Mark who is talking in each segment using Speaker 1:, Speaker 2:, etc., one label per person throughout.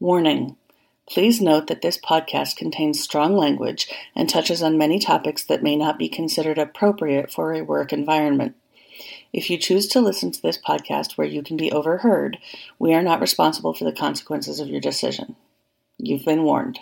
Speaker 1: Warning. Please note that this podcast contains strong language and touches on many topics that may not be considered appropriate for a work environment. If you choose to listen to this podcast where you can be overheard, we are not responsible for the consequences of your decision. You've been warned.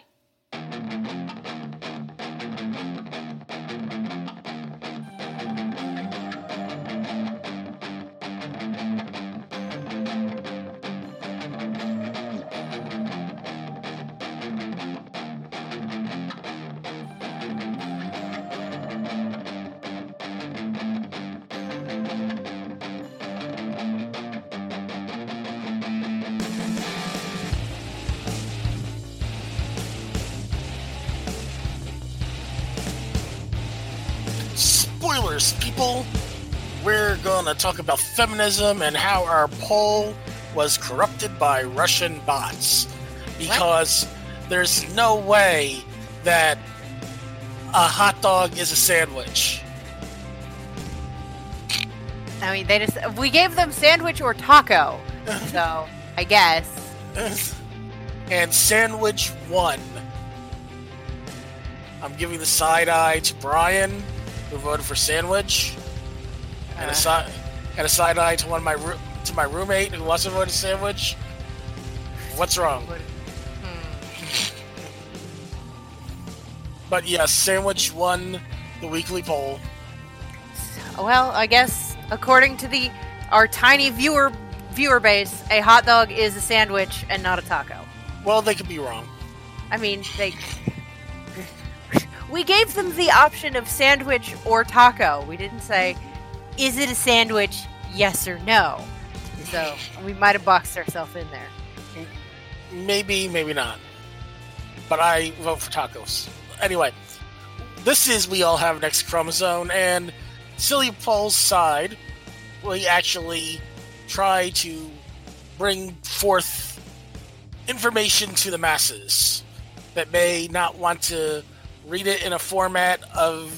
Speaker 2: Talk about feminism and how our poll was corrupted by Russian bots. Because there's no way that a hot dog is a sandwich.
Speaker 3: I mean, they just we gave them sandwich or taco, so I guess.
Speaker 2: and sandwich won. I'm giving the side eye to Brian, who voted for sandwich, and a
Speaker 3: Uh.
Speaker 2: side and a side eye to one of my roo- to my roommate who also voted sandwich. What's wrong? Hmm. But yes, sandwich won the weekly poll.
Speaker 3: Well, I guess according to the our tiny viewer viewer base, a hot dog is a sandwich and not a taco.
Speaker 2: Well, they could be wrong.
Speaker 3: I mean, they. We gave them the option of sandwich or taco. We didn't say, is it a sandwich? Yes or no. So we might have boxed ourselves in there.
Speaker 2: Maybe, maybe not. But I vote for tacos. Anyway, this is We All Have an X chromosome, and Silly Paul's side, we actually try to bring forth information to the masses that may not want to read it in a format of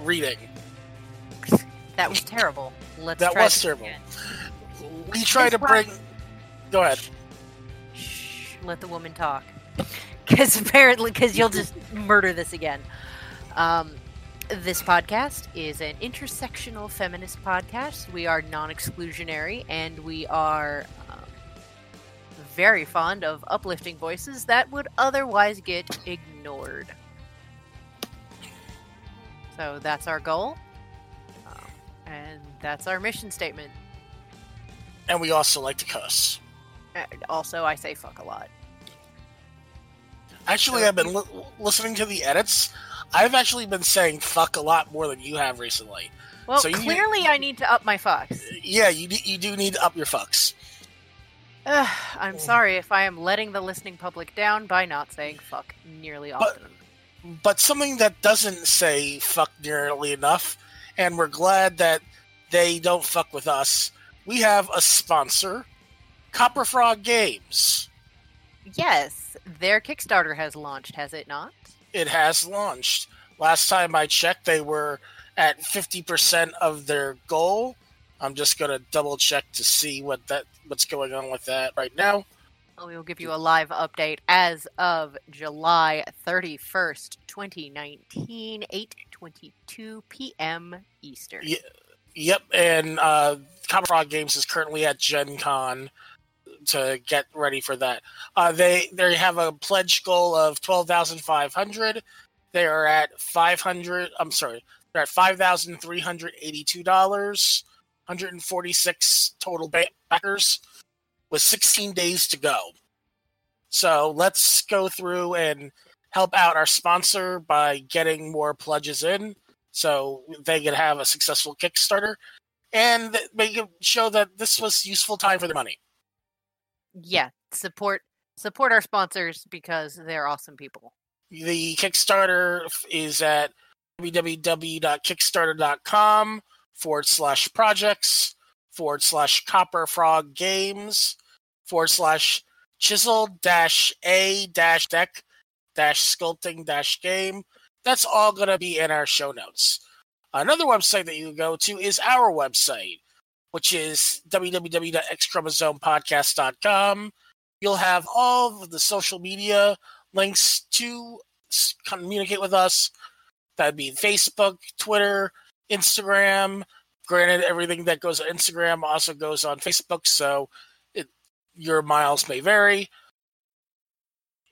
Speaker 2: reading.
Speaker 3: That was terrible. Let's
Speaker 2: That
Speaker 3: try
Speaker 2: was terrible.
Speaker 3: again.
Speaker 2: We try to bring. Go ahead.
Speaker 3: Shh, let the woman talk. Because apparently, because you'll just murder this again. Um, this podcast is an intersectional feminist podcast. We are non exclusionary and we are um, very fond of uplifting voices that would otherwise get ignored. So that's our goal. And that's our mission statement.
Speaker 2: And we also like to cuss.
Speaker 3: And also, I say fuck a lot.
Speaker 2: Actually,
Speaker 3: So-
Speaker 2: I've been li- listening to the edits. I've actually been saying fuck a lot more than you have recently.
Speaker 3: Well,
Speaker 2: So you-
Speaker 3: clearly, I need to up my fucks.
Speaker 2: Yeah, you do, you do need to up your fucks.
Speaker 3: Ugh. I'm sorry if I am letting the listening public down by not saying fuck nearly
Speaker 2: But-
Speaker 3: often.
Speaker 2: But something that doesn't say fuck nearly enough, and we're glad that they don't fuck with us. We have a sponsor, Copper Frog Games.
Speaker 3: yes, their Kickstarter has launched, has it not?
Speaker 2: It has launched. Last time I checked, they were at fifty percent of their goal. I'm just gonna double check to see what that what's going on with that right now.
Speaker 3: We will give you a live update as of July 31st, 2019, 8:22 p.m. Eastern.
Speaker 2: Yeah. Yep, and uh, Copper Frog Games is currently at Gen Con to get ready for that. Uh, they they have a pledge goal of twelve thousand five hundred. They are at five hundred. I'm sorry, they're at five thousand three hundred eighty-two dollars. Hundred and forty-six total ba- backers, with sixteen days to go. So let's go through and help out our sponsor by getting more pledges in so they could have a successful Kickstarter and make it show that this was useful time for their money.
Speaker 3: Yeah, support support our sponsors because they're awesome people.
Speaker 2: The Kickstarter is at www.kickstarter.com forward slash projects forward slash copper frog games forward slash chisel dash a dash deck dash sculpting dash game. That's all going to be in our show notes. Another website that you can go to is our website, which is www.xchromosomepodcast.com. you'll have all of the social media links to communicate with us. That'd be Facebook, Twitter, Instagram. Granted, everything that goes on Instagram also goes on Facebook, so your miles may vary.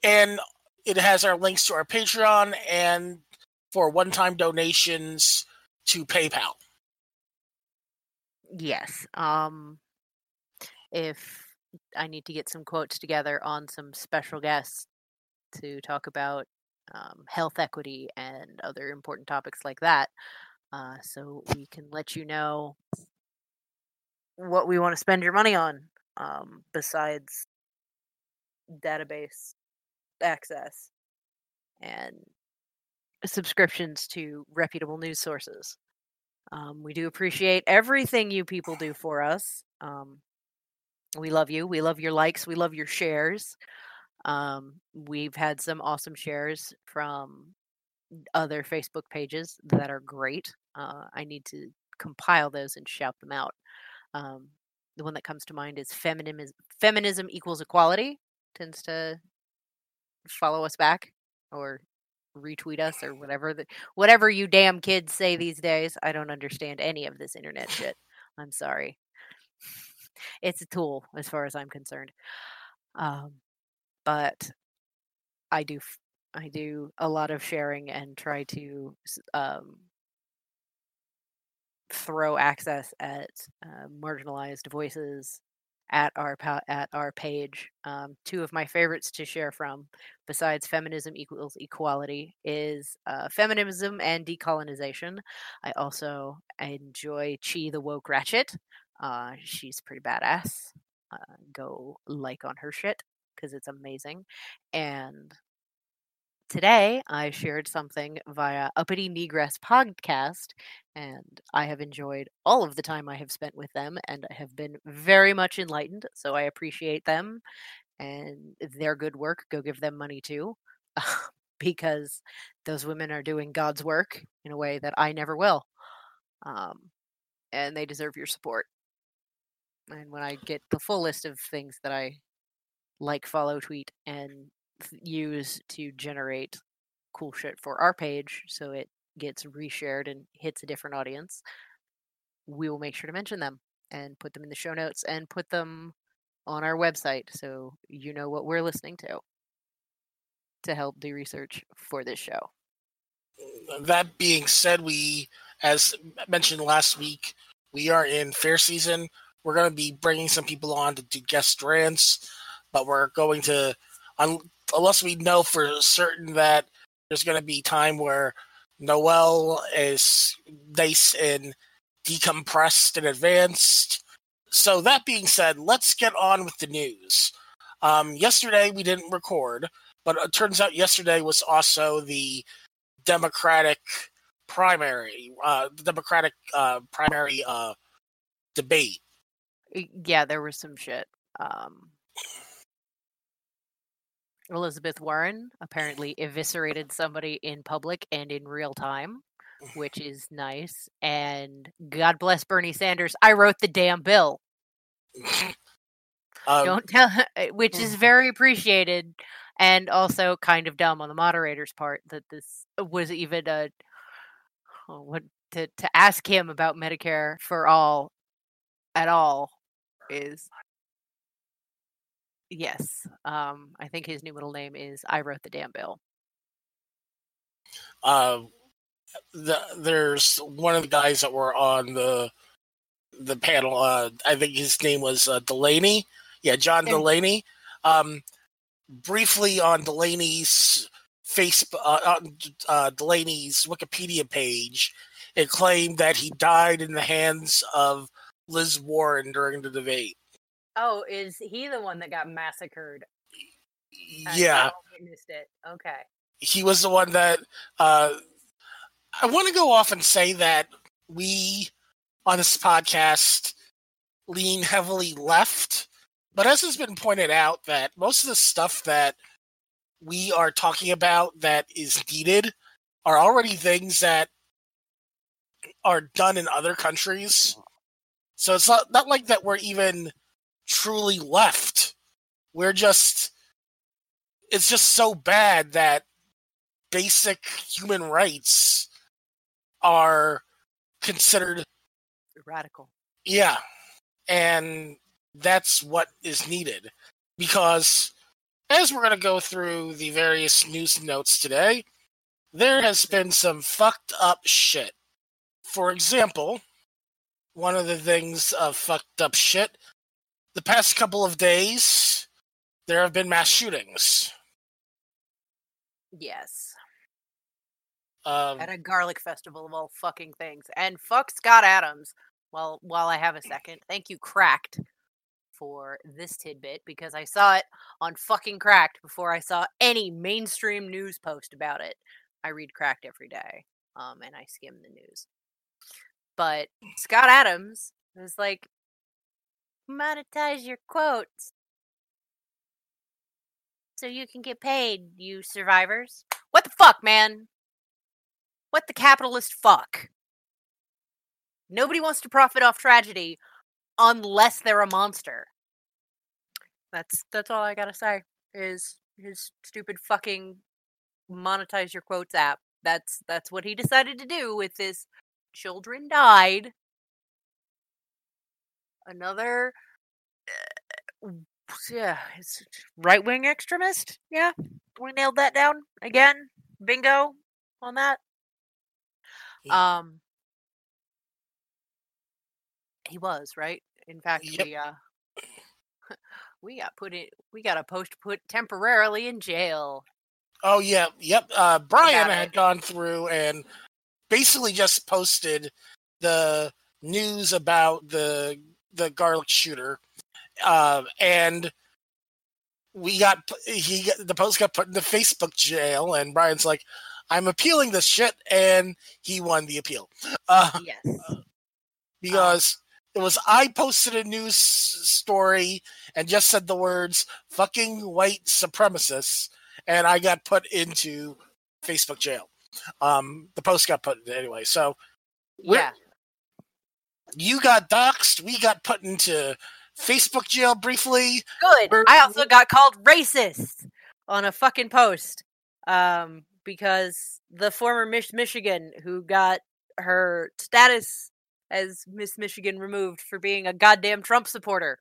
Speaker 2: And it has our links to our Patreon and for one time donations to PayPal.
Speaker 3: Yes. Um if I need to get some quotes together on some special guests to talk about um, health equity and other important topics like that. Uh, so we can let you know what we want to spend your money on um, besides database access and subscriptions to reputable news sources. Um, we do appreciate everything you people do for us. Um, we love you. We love your likes. We love your shares. Um, we've had some awesome shares from other Facebook pages that are great. Uh, I need to compile those and shout them out. The one that comes to mind is feminism. Feminism equals equality. Tends to follow us back or retweet us or whatever the, whatever you damn kids say these days. I don't understand any of this internet shit. I'm sorry. It's a tool as far as I'm concerned. Um, but I do I do a lot of sharing and try to um, throw access at uh, marginalized voices at our at our page. Um, two of my favorites to share from, besides feminism equals equality, is uh, feminism and decolonization. I also enjoy Chi the woke ratchet. Uh, she's pretty badass. Uh, go like on her shit because it's amazing. And today I shared something via Uppity Negress podcast, and I have enjoyed all of the time I have spent with them, and I have been very much enlightened. So I appreciate them and their good work. Go give them money too, because those women are doing God's work in a way that I never will. Um, and they deserve your support. And when I get the full list of things that I like, follow, tweet, and use to generate cool shit for our page so it gets reshared and hits a different audience, we will make sure to mention them and put them in the show notes and put them on our website so you know what we're listening to to help do research for this show.
Speaker 2: That being said, we, as mentioned last week, we are in fair season. We're going to be bringing some people on to do guest rants but we're going to, unless we know for certain that there's going to be time where Noel is nice and decompressed and advanced. So that being said, let's get on with the news. Um, yesterday we didn't record, but it turns out yesterday was also the Democratic primary, uh, the Democratic uh, primary uh, debate.
Speaker 3: Yeah, there was some shit. Um, Elizabeth Warren apparently eviscerated somebody in public and in real time, which is nice. And God bless Bernie Sanders. I wrote the damn bill. Um, Don't tell, eh, which is very appreciated, and also kind of dumb on the moderator's part that this was even a oh, what to to ask him about Medicare for all at all is Yes. Um, I think his new middle name is I wrote the damn bill.
Speaker 2: Uh, the, there's one of the guys that were on the the panel. Uh, I think his name was uh, Delaney. Yeah, John okay. Delaney. Um, briefly on Delaney's Facebook, uh, uh, Delaney's Wikipedia page, it claimed that he died in the hands of Liz Warren during the debate.
Speaker 3: Oh, is he the one that got massacred?
Speaker 2: Yeah.
Speaker 3: I missed it. Okay.
Speaker 2: He was the one that uh I want to go off and say that we on this podcast lean heavily left, but as has been pointed out that most of the stuff that we are talking about that is needed are already things that are done in other countries. So it's not, not like that we're even truly left. we're just it's just so bad that basic human rights are considered
Speaker 3: Radical.
Speaker 2: yeah and that's what is needed because as we're going to go through the various news notes today there has been some fucked up shit for example one of the things of fucked up shit the past couple of days there have been mass shootings
Speaker 3: Yes.
Speaker 2: um,
Speaker 3: At a garlic festival of all fucking things. And fuck Scott Adams. Well, while I have a second, thank you, Cracked, for this tidbit because I saw it on fucking Cracked before I saw any mainstream news post about it. I read Cracked every day, um, and I skim the news. But Scott Adams was like, monetize your quotes so you can get paid, you survivors. What the fuck, man? What the capitalist fuck? Nobody wants to profit off tragedy unless they're a monster. That's that's all I gotta say. Is his stupid fucking monetize your quotes app. That's that's what he decided to do with this. Children died. Another, uh, yeah, it's right wing extremist. Yeah, we nailed that down again. Bingo on that. Um, he was right. In fact,
Speaker 2: Yep.
Speaker 3: we uh, we got put in. We got a post put temporarily in jail.
Speaker 2: Oh yeah, yep. Uh, Brian had
Speaker 3: it.
Speaker 2: gone through and basically just posted the news about the the garlic shooter, uh, and we got he got- the post got put in the Facebook jail, and Brian's like, "I'm appealing this shit," and he won the appeal uh,
Speaker 3: Yes.
Speaker 2: because it was I posted a news story and just said the words "fucking white supremacists." and I got put into Facebook jail. Um, the post got put anyway. So
Speaker 3: yeah.
Speaker 2: You got doxxed. We got put into Facebook jail briefly.
Speaker 3: Good.
Speaker 2: we're-
Speaker 3: I also got called racist on a fucking post. Um, because the former Miss Michigan who got her status as Miss Michigan removed for being a goddamn Trump supporter.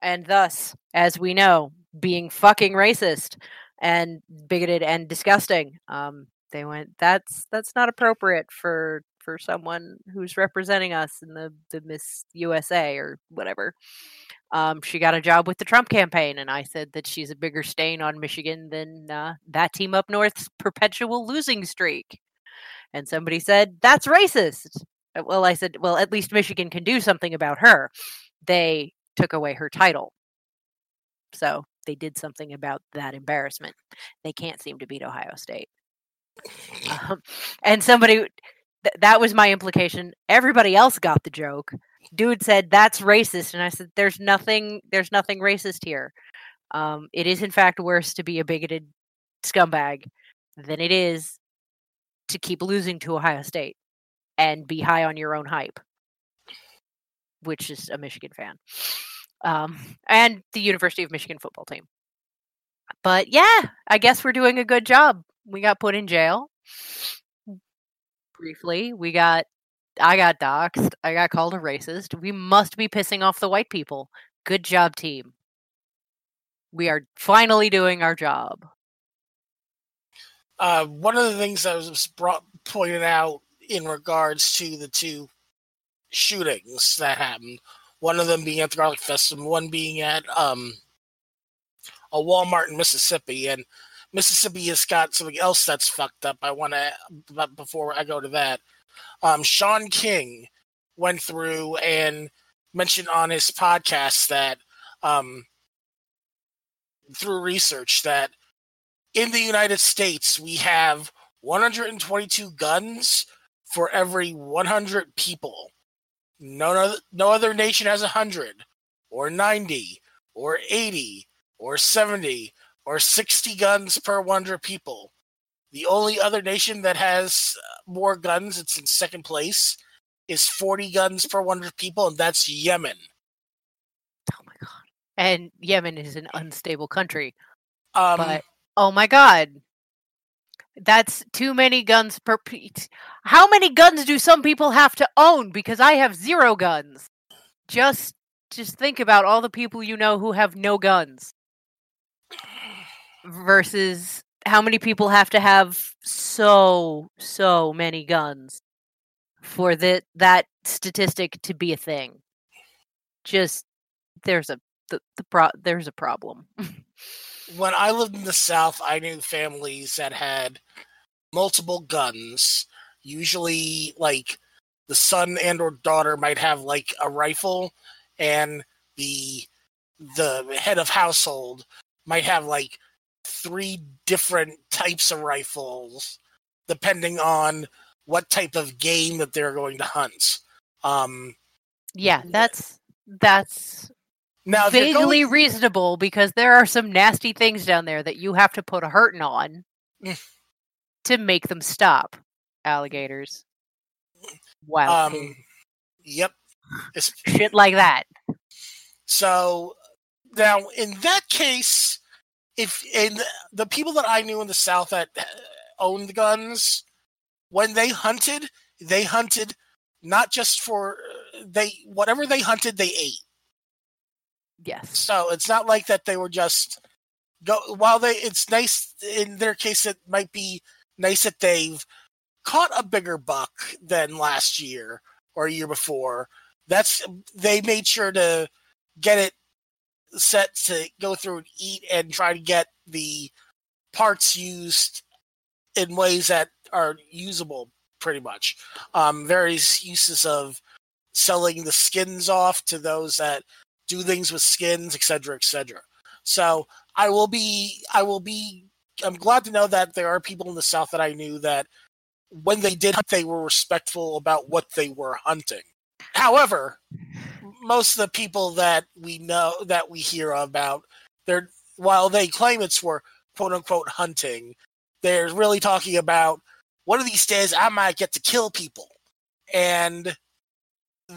Speaker 3: And thus, as we know, being fucking racist and bigoted and disgusting. Um, they went that's that's not appropriate for for someone who's representing us in the, the Miss USA or whatever um, she got a job with the Trump campaign, and I said that she's a bigger stain on Michigan than uh, that team up north's perpetual losing streak. And somebody said that's racist. Uh, Well, I said, well, at least Michigan can do something about her. They took away her title, so they did something about that embarrassment. They can't seem to beat Ohio State. Um, and somebody th- that was my implication. Everybody else got the joke. Dude said that's racist. And i said there's nothing there's nothing racist here. Um, it is in fact worse to be a bigoted scumbag than it is to keep losing to ohio state and be high on your own hype which is a michigan fan um, and the university of michigan football team. But yeah i guess we're doing a good job. We got put in jail briefly we got I got doxxed. I got called a racist. We must be pissing off the white people. Good job, team. We are finally doing our job.
Speaker 2: Uh, one of the things that was brought pointed out in regards to the two shootings that happened, one of them being at the Garlic Festival, one being at um, a Walmart in Mississippi, and Mississippi has got something else that's fucked up. I want to, but before I go to that, um, Shaun King went through and mentioned on his podcast that um, through research that in the United States we have 122 guns for every 100 people. No other, no other nation has 100 or 90 or 80 or 70 or 60 guns per 100 people. The only other nation that has uh, more guns, it's in second place, is 40 guns per 100 people, and that's Yemen.
Speaker 3: Oh my god. and Yemen is an unstable country.
Speaker 2: Um,
Speaker 3: But oh my god, that's too many guns per. pe- How many guns do some people have to own? Because I have zero guns. Just, just think about all the people you know who have no guns. Versus how many people have to have so so many guns for that that statistic to be a thing. Just there's a the, the pro- there's a problem.
Speaker 2: when I lived in the South, I knew families that had multiple guns. Usually, like the son and or daughter might have like a rifle, and the the head of household might have like three different types of rifles, depending on what type of game that they're going to hunt. Um,
Speaker 3: yeah, that's that's
Speaker 2: now,
Speaker 3: vaguely
Speaker 2: going-
Speaker 3: reasonable because there are some nasty things down there that you have to put a hurting on
Speaker 2: Mm.
Speaker 3: to make them stop. Alligators, wild
Speaker 2: um, yep. It's-
Speaker 3: shit like that.
Speaker 2: So now, in that case, if in the people that I knew in the South that owned guns, when they hunted, they hunted not just for they whatever they hunted, they ate.
Speaker 3: Yes.
Speaker 2: So it's not like that they were just go. While they, it's nice in their case. It might be nice that they've caught a bigger buck than last year or a year before. That's they made sure to get it set to go through and eat and try to get the parts used in ways that are usable pretty much. Um various uses of selling the skins off to those that do things with skins etc etc so i will be i will be i'm glad to know that there are people in the south that i knew that when they did hunt they were respectful about what they were hunting. However most of the people that we know that we hear about they're while they claim it's for quote unquote hunting they're really talking about one of these days i might get to kill people. And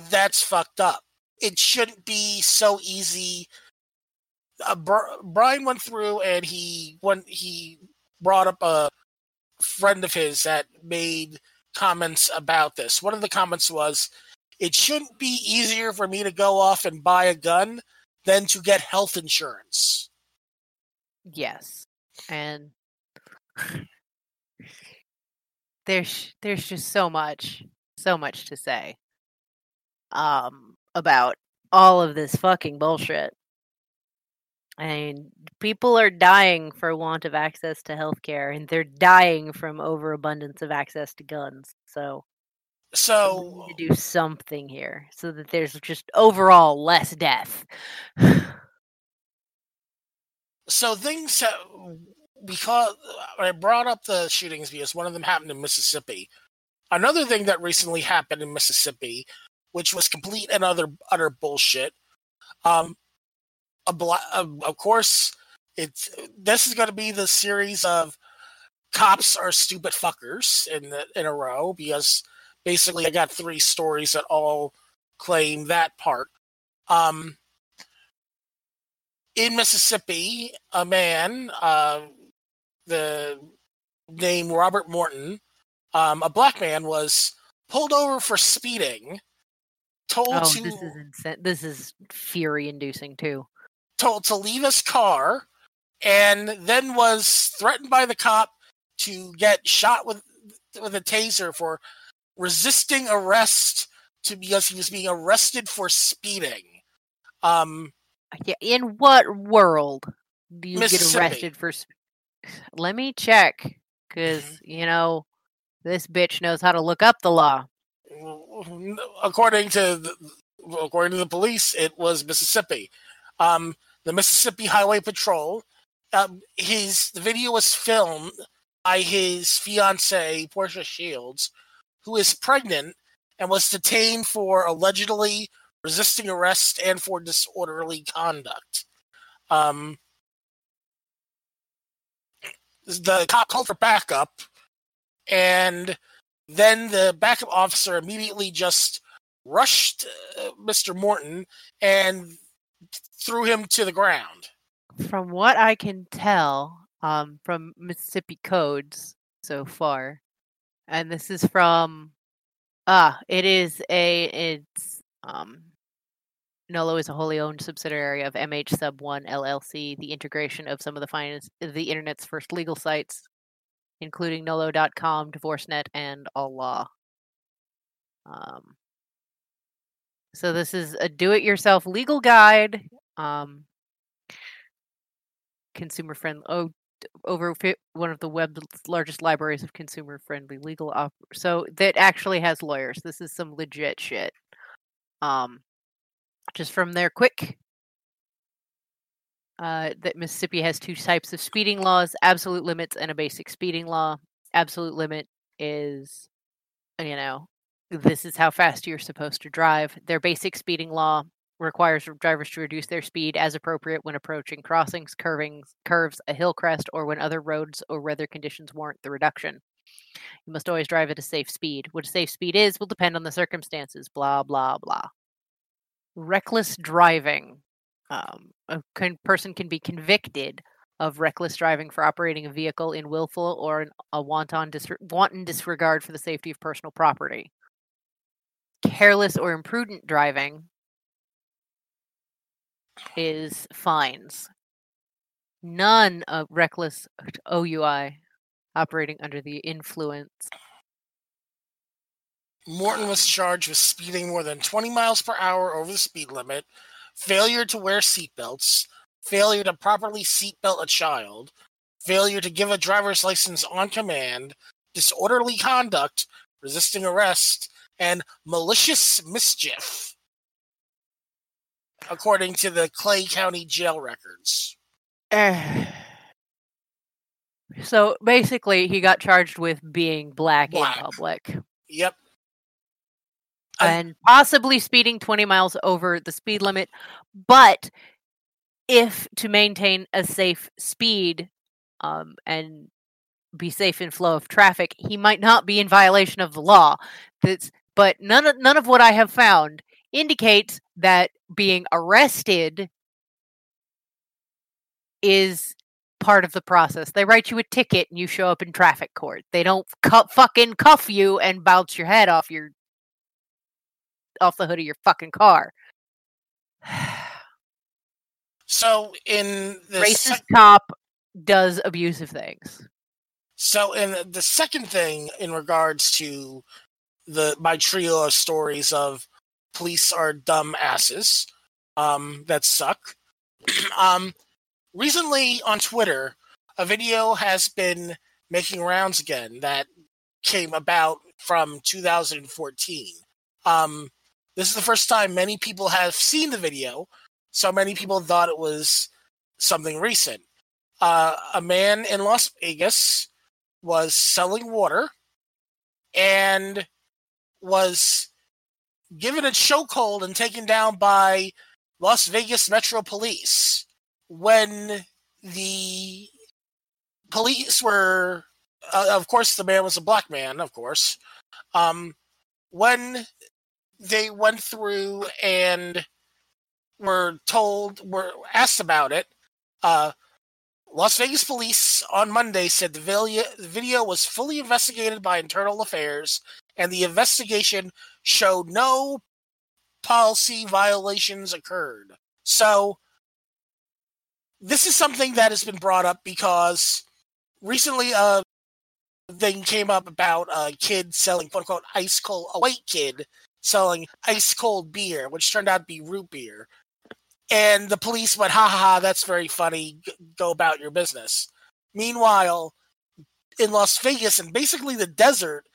Speaker 2: that's fucked up. It shouldn't be so easy. Uh, Br- brian went through and he when he brought up a friend of his that made comments about this. One of the comments was it shouldn't be easier for me to go off and buy a gun than to get health insurance.
Speaker 3: Yes. And there's there's just so much so much to say um about all of this fucking bullshit. And people are dying for want of access to healthcare and they're dying from overabundance of access to guns. So
Speaker 2: So,
Speaker 3: need to do something here so that there's just overall less death.
Speaker 2: so things because I brought up the shootings because one of them happened in Mississippi. Another thing that recently happened in Mississippi, which was complete and other utter bullshit. Um, a bla- of of course, it's this is going to be the series of cops are stupid fuckers in the, in a row because basically I got three stories that all claim that part. Um, in Mississippi, a man, uh, the name Robert Morton, um, a black man, was pulled over for speeding. Told
Speaker 3: Oh,
Speaker 2: to
Speaker 3: this is insane. This is fury inducing too.
Speaker 2: told to leave his car, and then was threatened by the cop to get shot with with a taser for resisting arrest to because he was being arrested for speeding. Um,
Speaker 3: Yeah, in what world do you get arrested for? Sp- Let me check, because you know this bitch knows how to look up the law.
Speaker 2: according to the, according to the police, it was Mississippi. Um, the Mississippi Highway Patrol. Um, his the video was filmed by his fiancee Portia Shields, who is pregnant and was detained for allegedly resisting arrest and for disorderly conduct. Um, the cop called for backup, and then the backup officer immediately just rushed uh, Mr. Morton and threw him to the ground.
Speaker 3: From what I can tell um, from Mississippi codes so far, and this is from ah, it is a it's um Nolo is a wholly owned subsidiary of MH Sub One LLC. The integration of some of the finance, the internet's first legal sites, including Nolo.com, DivorceNet, and AllLaw. Um, so this is a do-it-yourself legal guide. Um, consumer friendly. Oh, over one of the web's largest libraries of consumer friendly legal op- so that actually has lawyers this is some legit shit um just from there quick uh, that Mississippi has two types of speeding laws absolute limits and a basic speeding law. Absolute limit is, you know, this is how fast you're supposed to drive. Their basic speeding law requires drivers to reduce their speed as appropriate when approaching crossings, curvings, curves, a hill crest, or when other roads or weather conditions warrant the reduction. You must always drive at a safe speed. What a safe speed is will depend on the circumstances, blah, blah, blah reckless driving. Um, a con- person can be convicted of reckless driving for operating a vehicle in willful or an, a wanton, dis- wanton disregard for the safety of personal property. Careless or imprudent driving is fines. None of reckless OUI operating under the influence
Speaker 2: Morton was charged with speeding more than 20 miles per hour over the speed limit, failure to wear seatbelts, failure to properly seatbelt a child, failure to give a driver's license on command, disorderly conduct, resisting arrest, and malicious mischief, according to the Clay County jail records.
Speaker 3: so basically, he got charged with being black,
Speaker 2: Black.
Speaker 3: in public.
Speaker 2: Yep.
Speaker 3: and possibly speeding 20 miles over the speed limit. But if to maintain a safe speed um, and be safe in flow of traffic, he might not be in violation of the law. That's, but none of none of what I have found indicates that being arrested is part of the process. They write you a ticket and you show up in traffic court. They don't cu- fucking cuff you and bounce your head off your off the hood of your fucking car.
Speaker 2: So in the
Speaker 3: Racist
Speaker 2: sec-
Speaker 3: cop does abusive things.
Speaker 2: so in the second thing in regards to the my trio of stories of police are dumb asses um, that suck. um, recently on Twitter, a video has been making rounds again that came about from 2014. Um, this is the first time many people have seen the video, so many people thought it was something recent. Uh, a man in Las Vegas was selling water and was given a chokehold and taken down by Las Vegas Metro Police when the police were, uh, of course, the man was a black man, of course. Um, when they went through and were told, were asked about it, uh, Las Vegas police on Monday said the video, the video was fully investigated by internal affairs and the investigation showed no policy violations occurred. So, this is something that has been brought up because recently a thing came up about a kid selling quote unquote ice cold, a white kid selling ice cold beer, which turned out to be root beer. And the police went, ha ha ha, that's very funny. Go about your business. Meanwhile, in Las Vegas and basically the desert,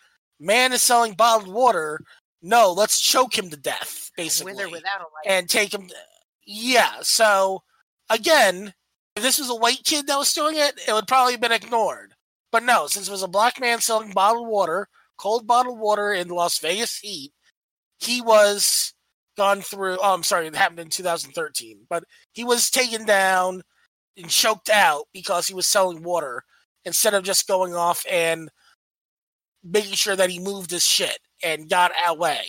Speaker 2: man is selling bottled water. No, let's choke him to death, basically
Speaker 3: With or without a license.
Speaker 2: and take him. Yeah. So again, if this was a white kid that was doing it, it would probably have been ignored. But no, since it was a black man selling bottled water, cold bottled water in Las Vegas heat, he was gone through. Oh, I'm sorry, it happened in 2013, but he was taken down and choked out because he was selling water instead of just going off and making sure that he moved his shit and got away.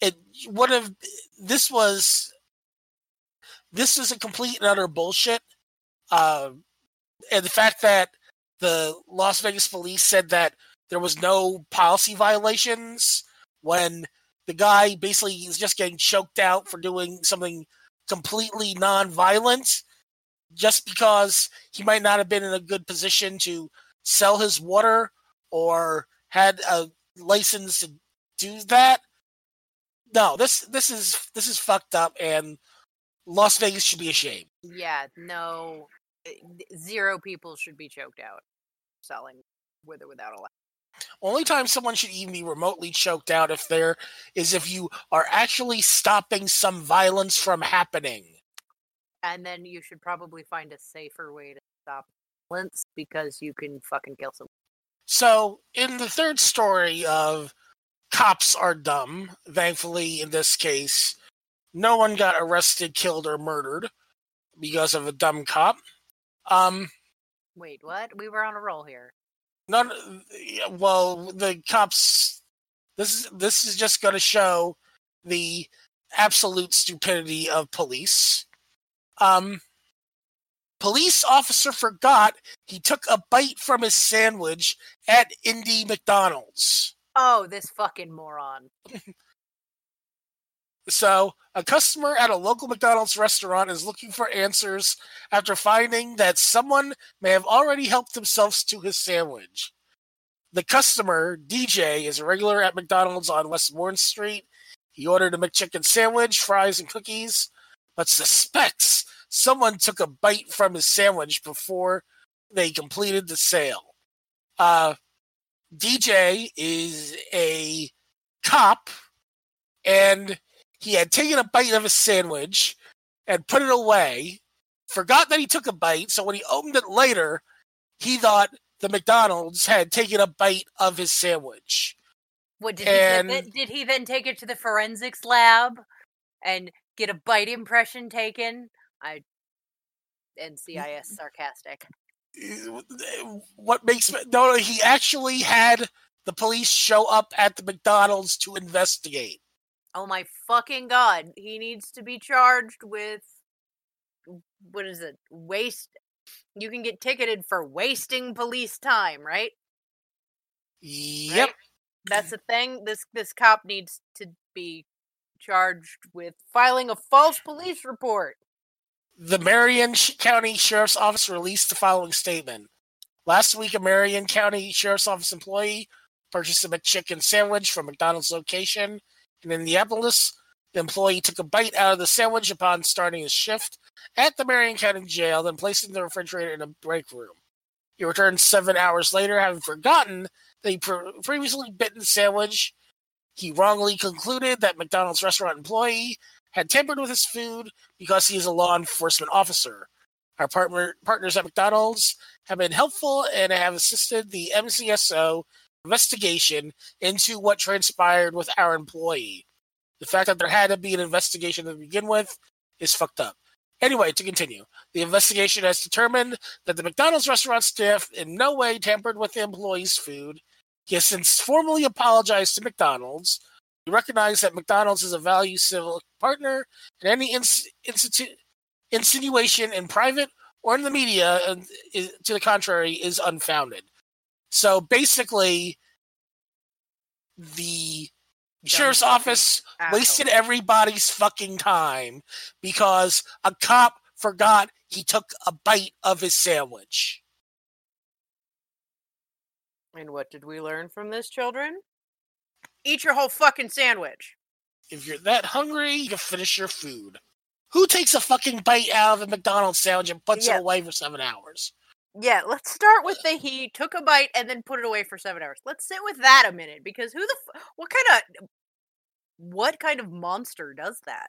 Speaker 2: It would have. This was this is a complete and utter bullshit. Uh, and the fact that the Las Vegas police said that there was no policy violations when the guy basically is just getting choked out for doing something completely non-violent just because he might not have been in a good position to sell his water or had a license to do that. No, this this is this is fucked up and Las Vegas should be ashamed.
Speaker 3: Yeah, no, eh, zero people should be choked out selling with or without a license.
Speaker 2: Only time someone should even be remotely choked out if there is if you are actually stopping some violence from happening.
Speaker 3: And then you should probably find a safer way to stop violence because you can fucking kill someone.
Speaker 2: So, in the third story of cops are dumb, thankfully, in this case, no one got arrested, killed, or murdered because of a dumb cop. Um,
Speaker 3: Wait, what? We were on a roll here.
Speaker 2: none. Well, the cops. This is this is just going to show the absolute stupidity of police. Um, police officer forgot he took a bite from his sandwich at Indy McDonald's.
Speaker 3: Oh, this fucking moron.
Speaker 2: So, a customer at a local McDonald's restaurant is looking for answers after finding that someone may have already helped themselves to his sandwich. The customer, DJ, is a regular at McDonald's on West Bourne Street. He ordered a McChicken sandwich, fries, and cookies, but suspects someone took a bite from his sandwich before they completed the sale. Uh, DJ is a cop, and he had taken a bite of a sandwich and put it away, forgot that he took a bite, so when he opened it later, he thought the McDonald's had taken a bite of his sandwich.
Speaker 3: What did he
Speaker 2: And-
Speaker 3: then- did he then take it to the forensics lab and get a bite impression taken? I NCIS uh, sarcastic.
Speaker 2: Eh, eh, what makes me no, no, he actually had the police show up at the McDonald's to investigate.
Speaker 3: Oh my fucking god. He needs to be charged with what is it? Waste you can get ticketed for wasting police time, right?
Speaker 2: Yep.
Speaker 3: Right? That's the thing. This this cop needs to be charged with filing a false police report.
Speaker 2: The Marion County Sheriff's Office released the following statement. Last week, a Marion County Sheriff's Office employee purchased a McChicken sandwich from McDonald's location in Indianapolis. The employee took a bite out of the sandwich upon starting his shift at the Marion County Jail, then placed it in the refrigerator in a break room. He returned seven hours later, having forgotten that he pre- previously bitten the sandwich. He wrongly concluded that McDonald's restaurant employee had tampered with his food because he is a law enforcement officer. Our partner partners at McDonald's have been helpful and have assisted the MCSO investigation into what transpired with our employee. The fact that there had to be an investigation to begin with is fucked up. Anyway, to continue, the investigation has determined that the McDonald's restaurant staff in no way tampered with the employee's food. He has since formally apologized to McDonald's. We recognize that McDonald's is a value civil partner, and any ins- institu- insinuation in private or in the media uh, is, to the contrary is unfounded. So basically, the sheriff's
Speaker 3: fucking
Speaker 2: office wasted everybody's fucking time because a cop forgot he took a bite of his sandwich.
Speaker 3: And what did we learn from this, children? Eat your whole fucking sandwich.
Speaker 2: If you're that hungry, you can finish your food. Who takes a fucking bite out of a McDonald's sandwich and puts
Speaker 3: Yeah.
Speaker 2: it away for seven hours?
Speaker 3: Yeah, let's start with the he took a bite and then put it away for seven hours. Let's sit with that a minute because who the f- what kind of what kind of monster does that?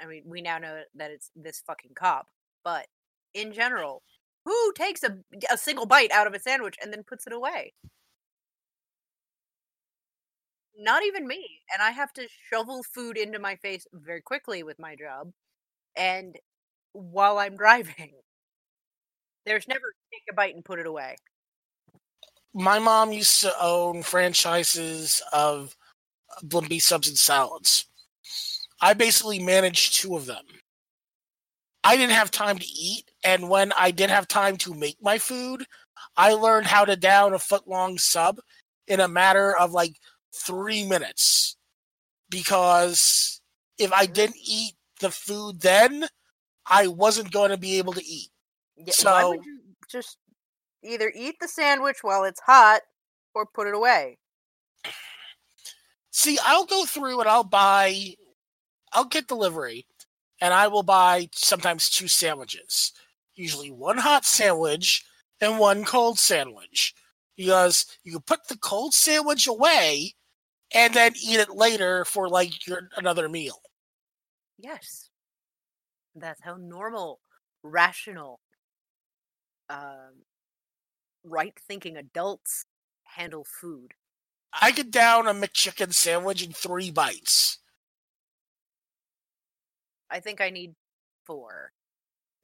Speaker 3: I mean, we now know that it's this fucking cop, but in general, who takes a a single bite out of a sandwich and then puts it away? Not even me, and I have to shovel food into my face very quickly with my job, and while I'm driving. There's never take a bite and put it away.
Speaker 2: My mom used to own franchises of uh, Blimpie subs and salads. I basically managed two of them. I didn't have time to eat, and when I did have time to make my food, I learned how to down a foot long sub in a matter of like three minutes. Because if I mm-hmm. didn't eat the food then, I wasn't going to be able to eat.
Speaker 4: Yeah,
Speaker 2: So-
Speaker 4: why would you just either eat the sandwich while it's hot or put it away?
Speaker 2: See, I'll go through and I'll buy, I'll get delivery, and I will buy sometimes two sandwiches. Usually one hot sandwich and one cold sandwich. Because you can put the cold sandwich away and then eat it later for like your another meal.
Speaker 4: Yes. That's how normal, rational, um, right thinking adults handle food.
Speaker 2: I could down a McChicken sandwich in three bites.
Speaker 4: I think I need four.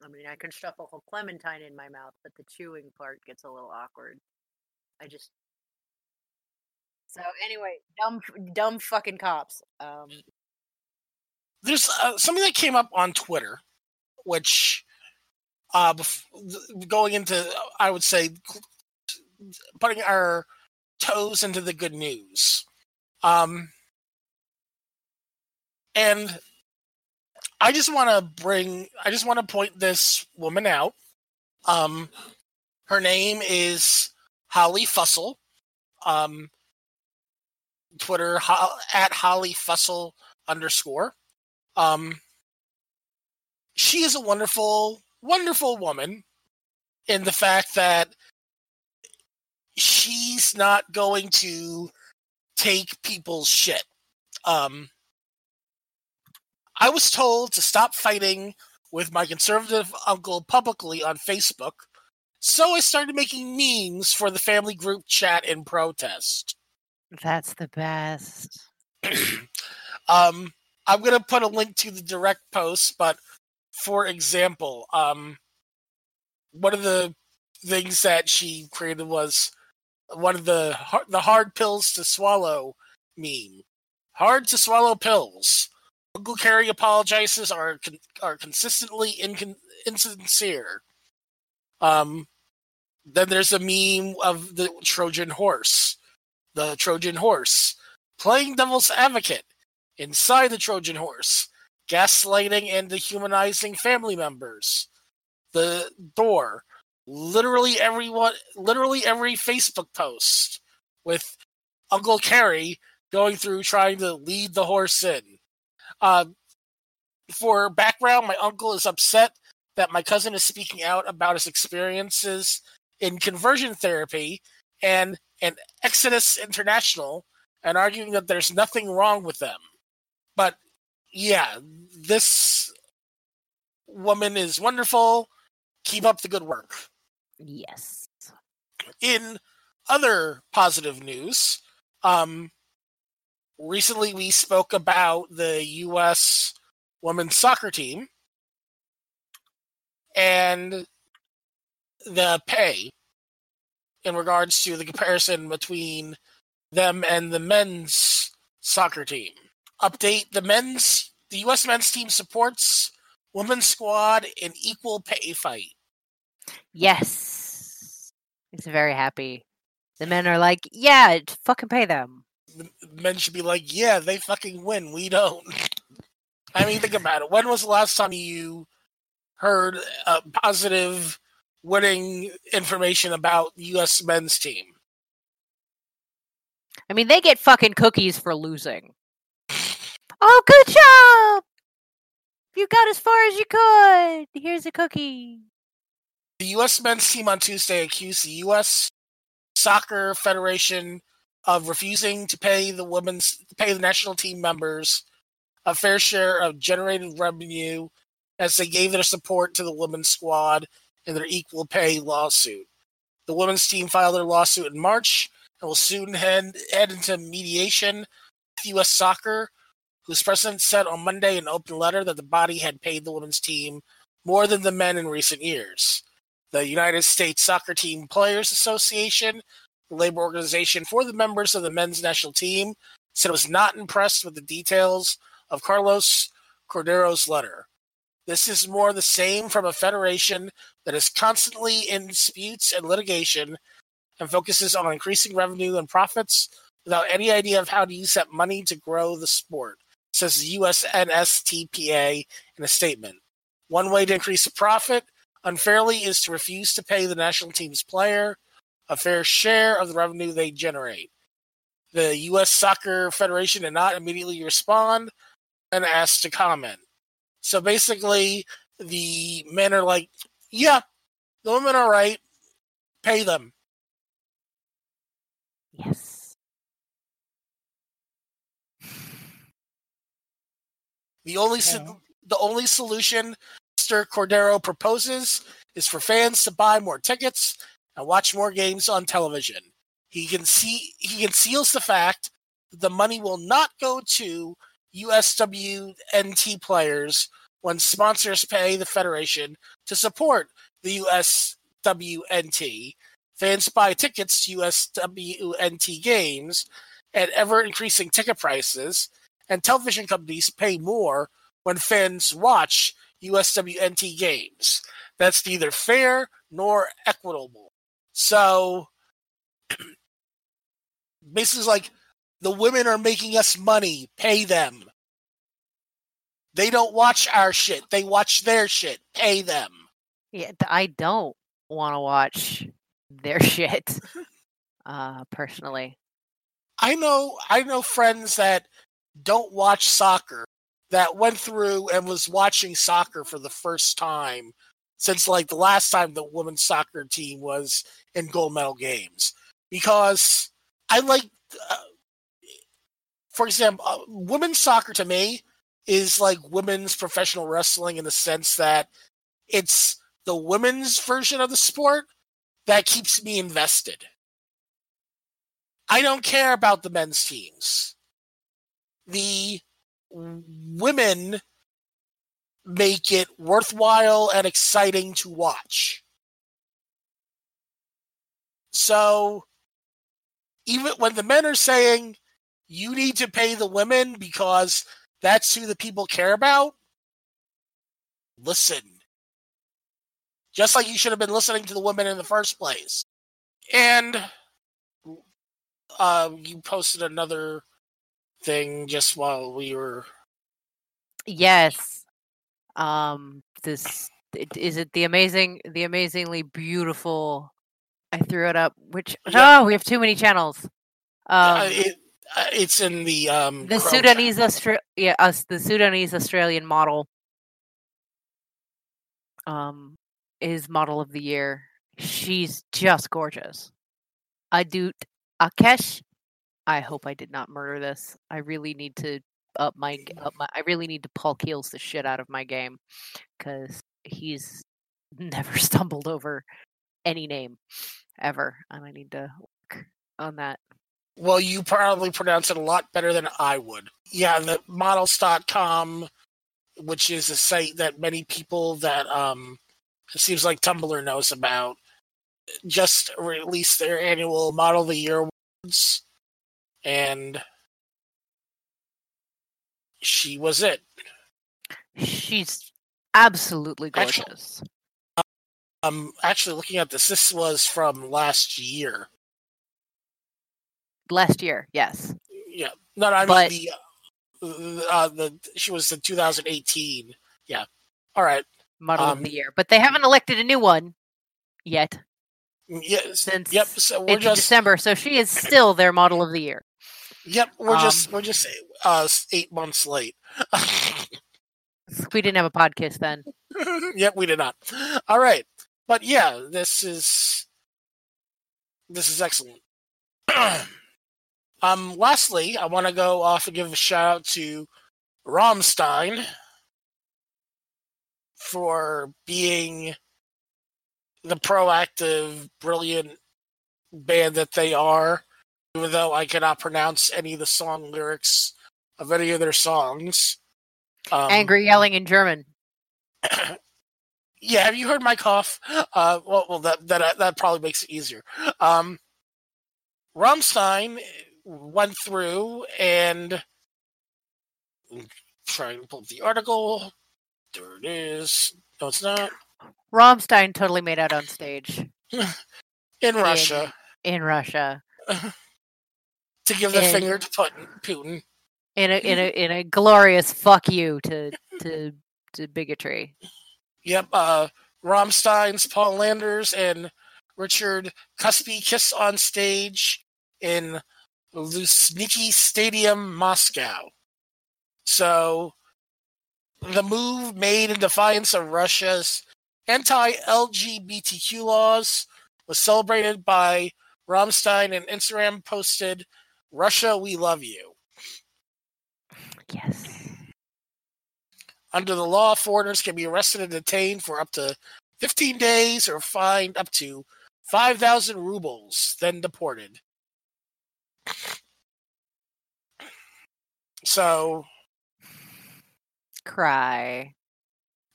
Speaker 4: I mean, I can stuff a whole clementine in my mouth, but the chewing part gets a little awkward. I just. So anyway, dumb, dumb fucking cops. Um,
Speaker 2: there's uh, something that came up on Twitter, which, uh, bef- going into, I would say, putting our toes into the good news. Um, and I just want to bring, I just want to point this woman out. Um, her name is Holly Fussell. Um, Twitter ho- at Holly Fussell underscore. Um, she is a wonderful, wonderful woman in the fact that she's not going to take people's shit. Um, I was told to stop fighting with my conservative uncle publicly on Facebook, so I started making memes for the family group chat in protest.
Speaker 3: That's the best.
Speaker 2: um, I'm gonna put a link to the direct post, but for example, um, one of the things that she created was one of the the hard pills to swallow meme. Hard to swallow pills. Uncle Carrie apologizes are con- are consistently incon- insincere. Um, then there's a meme of the Trojan horse, the Trojan horse playing devil's advocate inside the Trojan horse, gaslighting and dehumanizing family members. The door, literally everyone, literally every Facebook post with Uncle Carrie going through trying to lead the horse in. Uh, for background, my uncle is upset that my cousin is speaking out about his experiences in conversion therapy and and Exodus International and arguing that there's nothing wrong with them. But yeah, this woman is wonderful. Keep up the good work.
Speaker 3: Yes.
Speaker 2: In other positive news, um, recently we spoke about the U.S. women's soccer team and the pay in regards to the comparison between them and the men's soccer team. Update the men's the US men's team supports women's squad in equal pay fight.
Speaker 3: Yes. He's very happy. The men are like, yeah, fucking pay them.
Speaker 2: The men should be like, yeah, they fucking win, we don't. I mean, think about it. When was the last time you heard a positive winning information about the US men's team?
Speaker 3: I mean, they get fucking cookies for losing. Oh, good job! You got as far as you could. Here's a cookie.
Speaker 2: The U.S. men's team on Tuesday accused the U.S. Soccer Federation of refusing to pay the women's pay the national team members a fair share of generated revenue as they gave their support to the women's squad in their equal pay lawsuit. The women's team filed their lawsuit in March and will soon head, head into mediation with U.S. Soccer, whose president said on Monday in an open letter that the body had paid the women's team more than the men in recent years. The United States Soccer Team Players Association, the labor organization for the members of the men's national team, said it was not impressed with the details of Carlos Cordeiro's letter. This is more the same from a federation that is constantly in disputes and litigation and focuses on increasing revenue and profits without any idea of how to use that money to grow the sport, says the USNSTPA in a statement. One way to increase the profit unfairly is to refuse to pay the national team's player a fair share of the revenue they generate. The U.S. Soccer Federation did not immediately respond and asked to comment. So basically, the men are like, yeah, the women are right. Pay them.
Speaker 3: Yes.
Speaker 2: The only
Speaker 3: Okay.
Speaker 2: the only solution Mr. Cordeiro proposes is for fans to buy more tickets and watch more games on television. He can see he conceals the fact that the money will not go to USWNT players when sponsors pay the federation to support the USWNT. Fans buy tickets to USWNT games at ever increasing ticket prices, and television companies pay more when fans watch USWNT games. That's neither fair nor equitable. So basically, like the women are making us money, pay them. They don't watch our shit, they watch their shit, pay them.
Speaker 3: Yeah, I don't want to watch their shit. Uh, personally.
Speaker 2: I know I know friends that don't watch soccer that went through and was watching soccer for the first time since like the last time the women's soccer team was in gold medal games because I like uh, for example uh, women's soccer to me is like women's professional wrestling in the sense that it's the women's version of the sport that keeps me invested. I don't care about the men's teams. The women make it worthwhile and exciting to watch. So, even when the men are saying you need to pay the women because that's who the people care about, listen. Just like you should have been listening to the women in the first place. And uh, you posted another thing just while we were.
Speaker 3: Yes. Um this it, is it the amazing the amazingly beautiful I threw it up which
Speaker 2: Yeah.
Speaker 3: oh we have too many channels. Um
Speaker 2: uh, it, uh, it's in the um
Speaker 3: the Sudanese Austra- yeah us the Sudanese Australian model um is model of the year. She's just gorgeous. Adut Akech. I hope I did not murder this. I really need to up my up my. I really need to Paul Keels the shit out of my game because he's never stumbled over any name ever, and I need to work on that.
Speaker 2: Well, you probably pronounce it a lot better than I would. Yeah, the models.com, which is a site that many people that um it seems like Tumblr knows about, just released their annual Model of the Year awards. And she was it.
Speaker 3: She's absolutely gorgeous.
Speaker 2: I'm actually looking at this. This was from last year.
Speaker 3: Last year, yes.
Speaker 2: Yeah. No, no I mean
Speaker 3: But-
Speaker 2: the uh, uh, the she was in 2018. Yeah. All right.
Speaker 3: Model
Speaker 2: Um,
Speaker 3: of the year, but they haven't elected a new one yet
Speaker 2: Yes.
Speaker 3: since
Speaker 2: Yep. So we're just
Speaker 3: December, so she is still their model of the year.
Speaker 2: Yep, we're
Speaker 3: Um,
Speaker 2: just we're just uh eight months late.
Speaker 3: We didn't have a podcast then.
Speaker 2: yep, we did not. All right, but yeah, this is this is excellent. um, lastly, I want to go off and give a shout out to Rammstein for being the proactive, brilliant band that they are. Even though I cannot pronounce any of the song lyrics of any of their songs. Um,
Speaker 3: Angry yelling in German.
Speaker 2: yeah, have you heard my cough? Uh, well, well, that that that probably makes it easier. Um, Rammstein went through and trying to pull up the article. There it is. No, it's not.
Speaker 3: Rammstein totally made out on stage
Speaker 2: In Russia.
Speaker 3: in Russia
Speaker 2: To give the
Speaker 3: And-
Speaker 2: finger to Putin. Putin.
Speaker 3: in a in a in a glorious fuck you to to to bigotry.
Speaker 2: Yep. Uh, Rammstein's Paul Landers and Richard Kruspe kiss on stage in Luzhniki Stadium, Moscow. So, the move made in defiance of Russia's anti LGBTQ laws was celebrated by Rammstein and Instagram posted, Russia, we love you.
Speaker 3: Yes.
Speaker 2: Under the law, foreigners can be arrested and detained for up to 15 days or fined up to 5,000 rubles, then deported. So,
Speaker 3: Cry.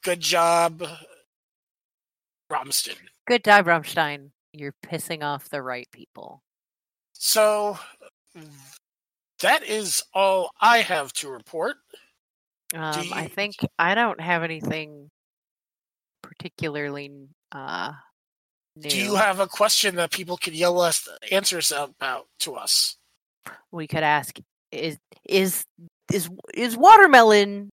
Speaker 2: good job, Rammstein.
Speaker 3: Good job, Rammstein. You're pissing off the right people.
Speaker 2: So, that is all I have to report.
Speaker 3: Um, I think I don't have anything particularly uh new.
Speaker 2: Do you have a question that people can yell us answers about to us?
Speaker 3: We could ask is is is is watermelon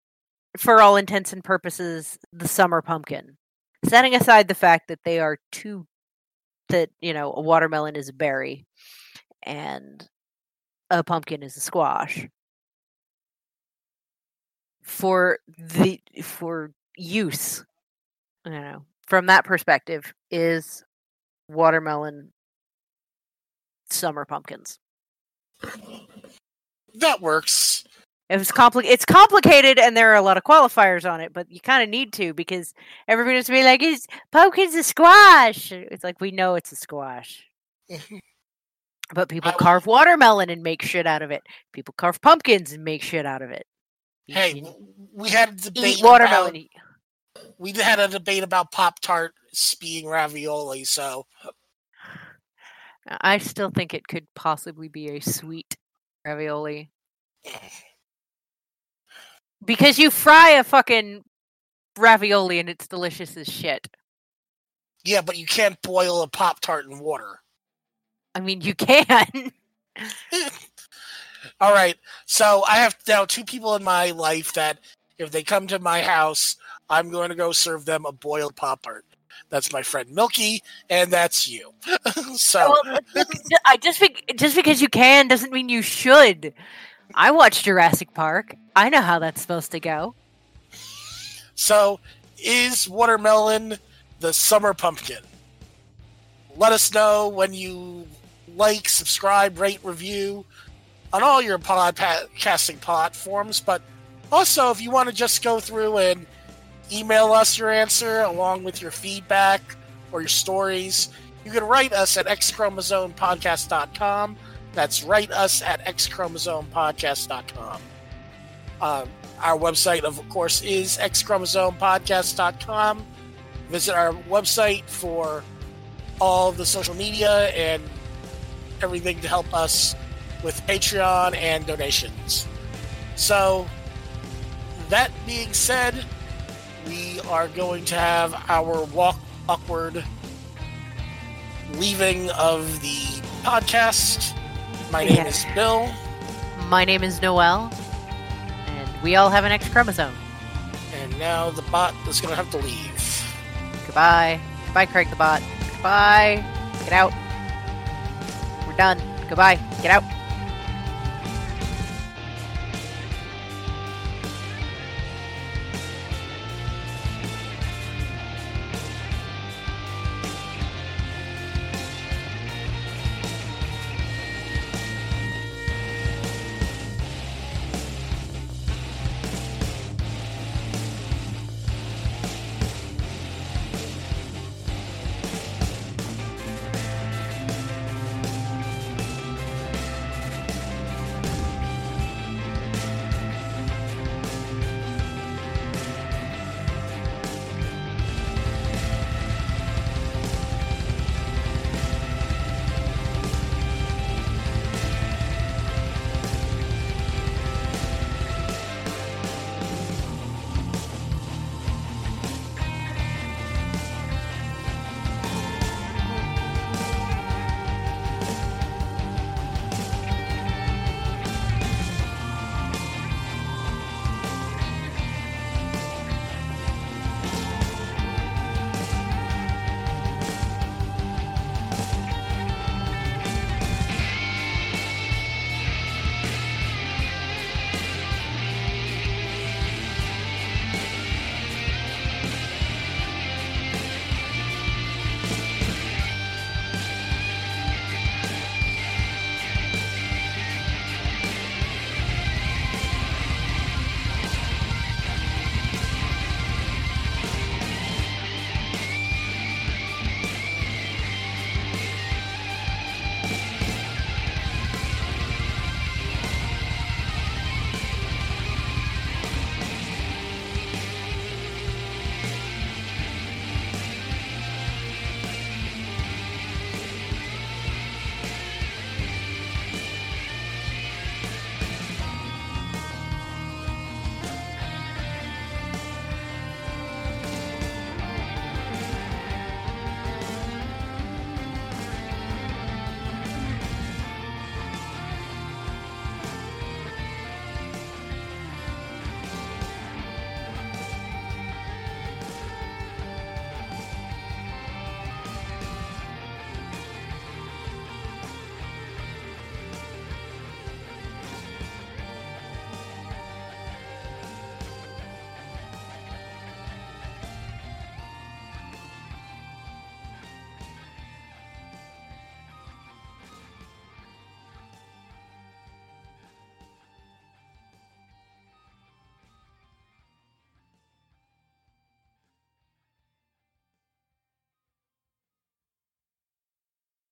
Speaker 3: for all intents and purposes the summer pumpkin? Setting aside the fact that they are two that you know a watermelon is a berry and a pumpkin is a squash. For the for use you know from that perspective is watermelon summer pumpkins
Speaker 2: That works.
Speaker 3: It was compli- It's complicated, and there are a lot of qualifiers on it. But you kind of need to because everybody's be like, "Is pumpkin's a squash?" It's like we know it's a squash, but people
Speaker 2: I-
Speaker 3: carve watermelon and make shit out of it. People carve pumpkins and make shit out of it. You-
Speaker 2: Hey, we had a debate
Speaker 3: eat watermelon.
Speaker 2: About, we had a debate about Pop Tart being ravioli. So
Speaker 3: I still think it could possibly be a sweet ravioli because you fry a fucking ravioli and it's delicious as shit.
Speaker 2: yeah, but you can't boil a Pop Tart in water.
Speaker 3: I mean, you can.
Speaker 2: All right. So I have now two people in my life that if they come to my house, I'm going to go serve them a boiled Pop Tart. That's my friend Milky, and that's you. so
Speaker 3: Well, look, I just be- just because you can doesn't mean you should. I watched Jurassic Park. I know how that's supposed to go.
Speaker 2: So, is watermelon the summer pumpkin? Let us know when you like, subscribe, rate, review on all your podcasting platforms. But also, if you want to just go through and email us your answer along with your feedback or your stories, you can write us at xchromosomepodcast.com. That's write us at xchromosomepodcast.com. Um, our website, of course, is xchromosomepodcast.com. Visit our website for all the social media and everything to help us with Patreon and donations. So, that being said, we are going to have our walk awkward leaving of the podcast. My name
Speaker 3: Yeah.
Speaker 2: is Bill.
Speaker 3: My name is Noel, and we all have an X chromosome.
Speaker 2: And now the bot is going to have to leave.
Speaker 3: Goodbye. Goodbye, Craig the Bot. Goodbye. Get out. We're done. Goodbye. Get out.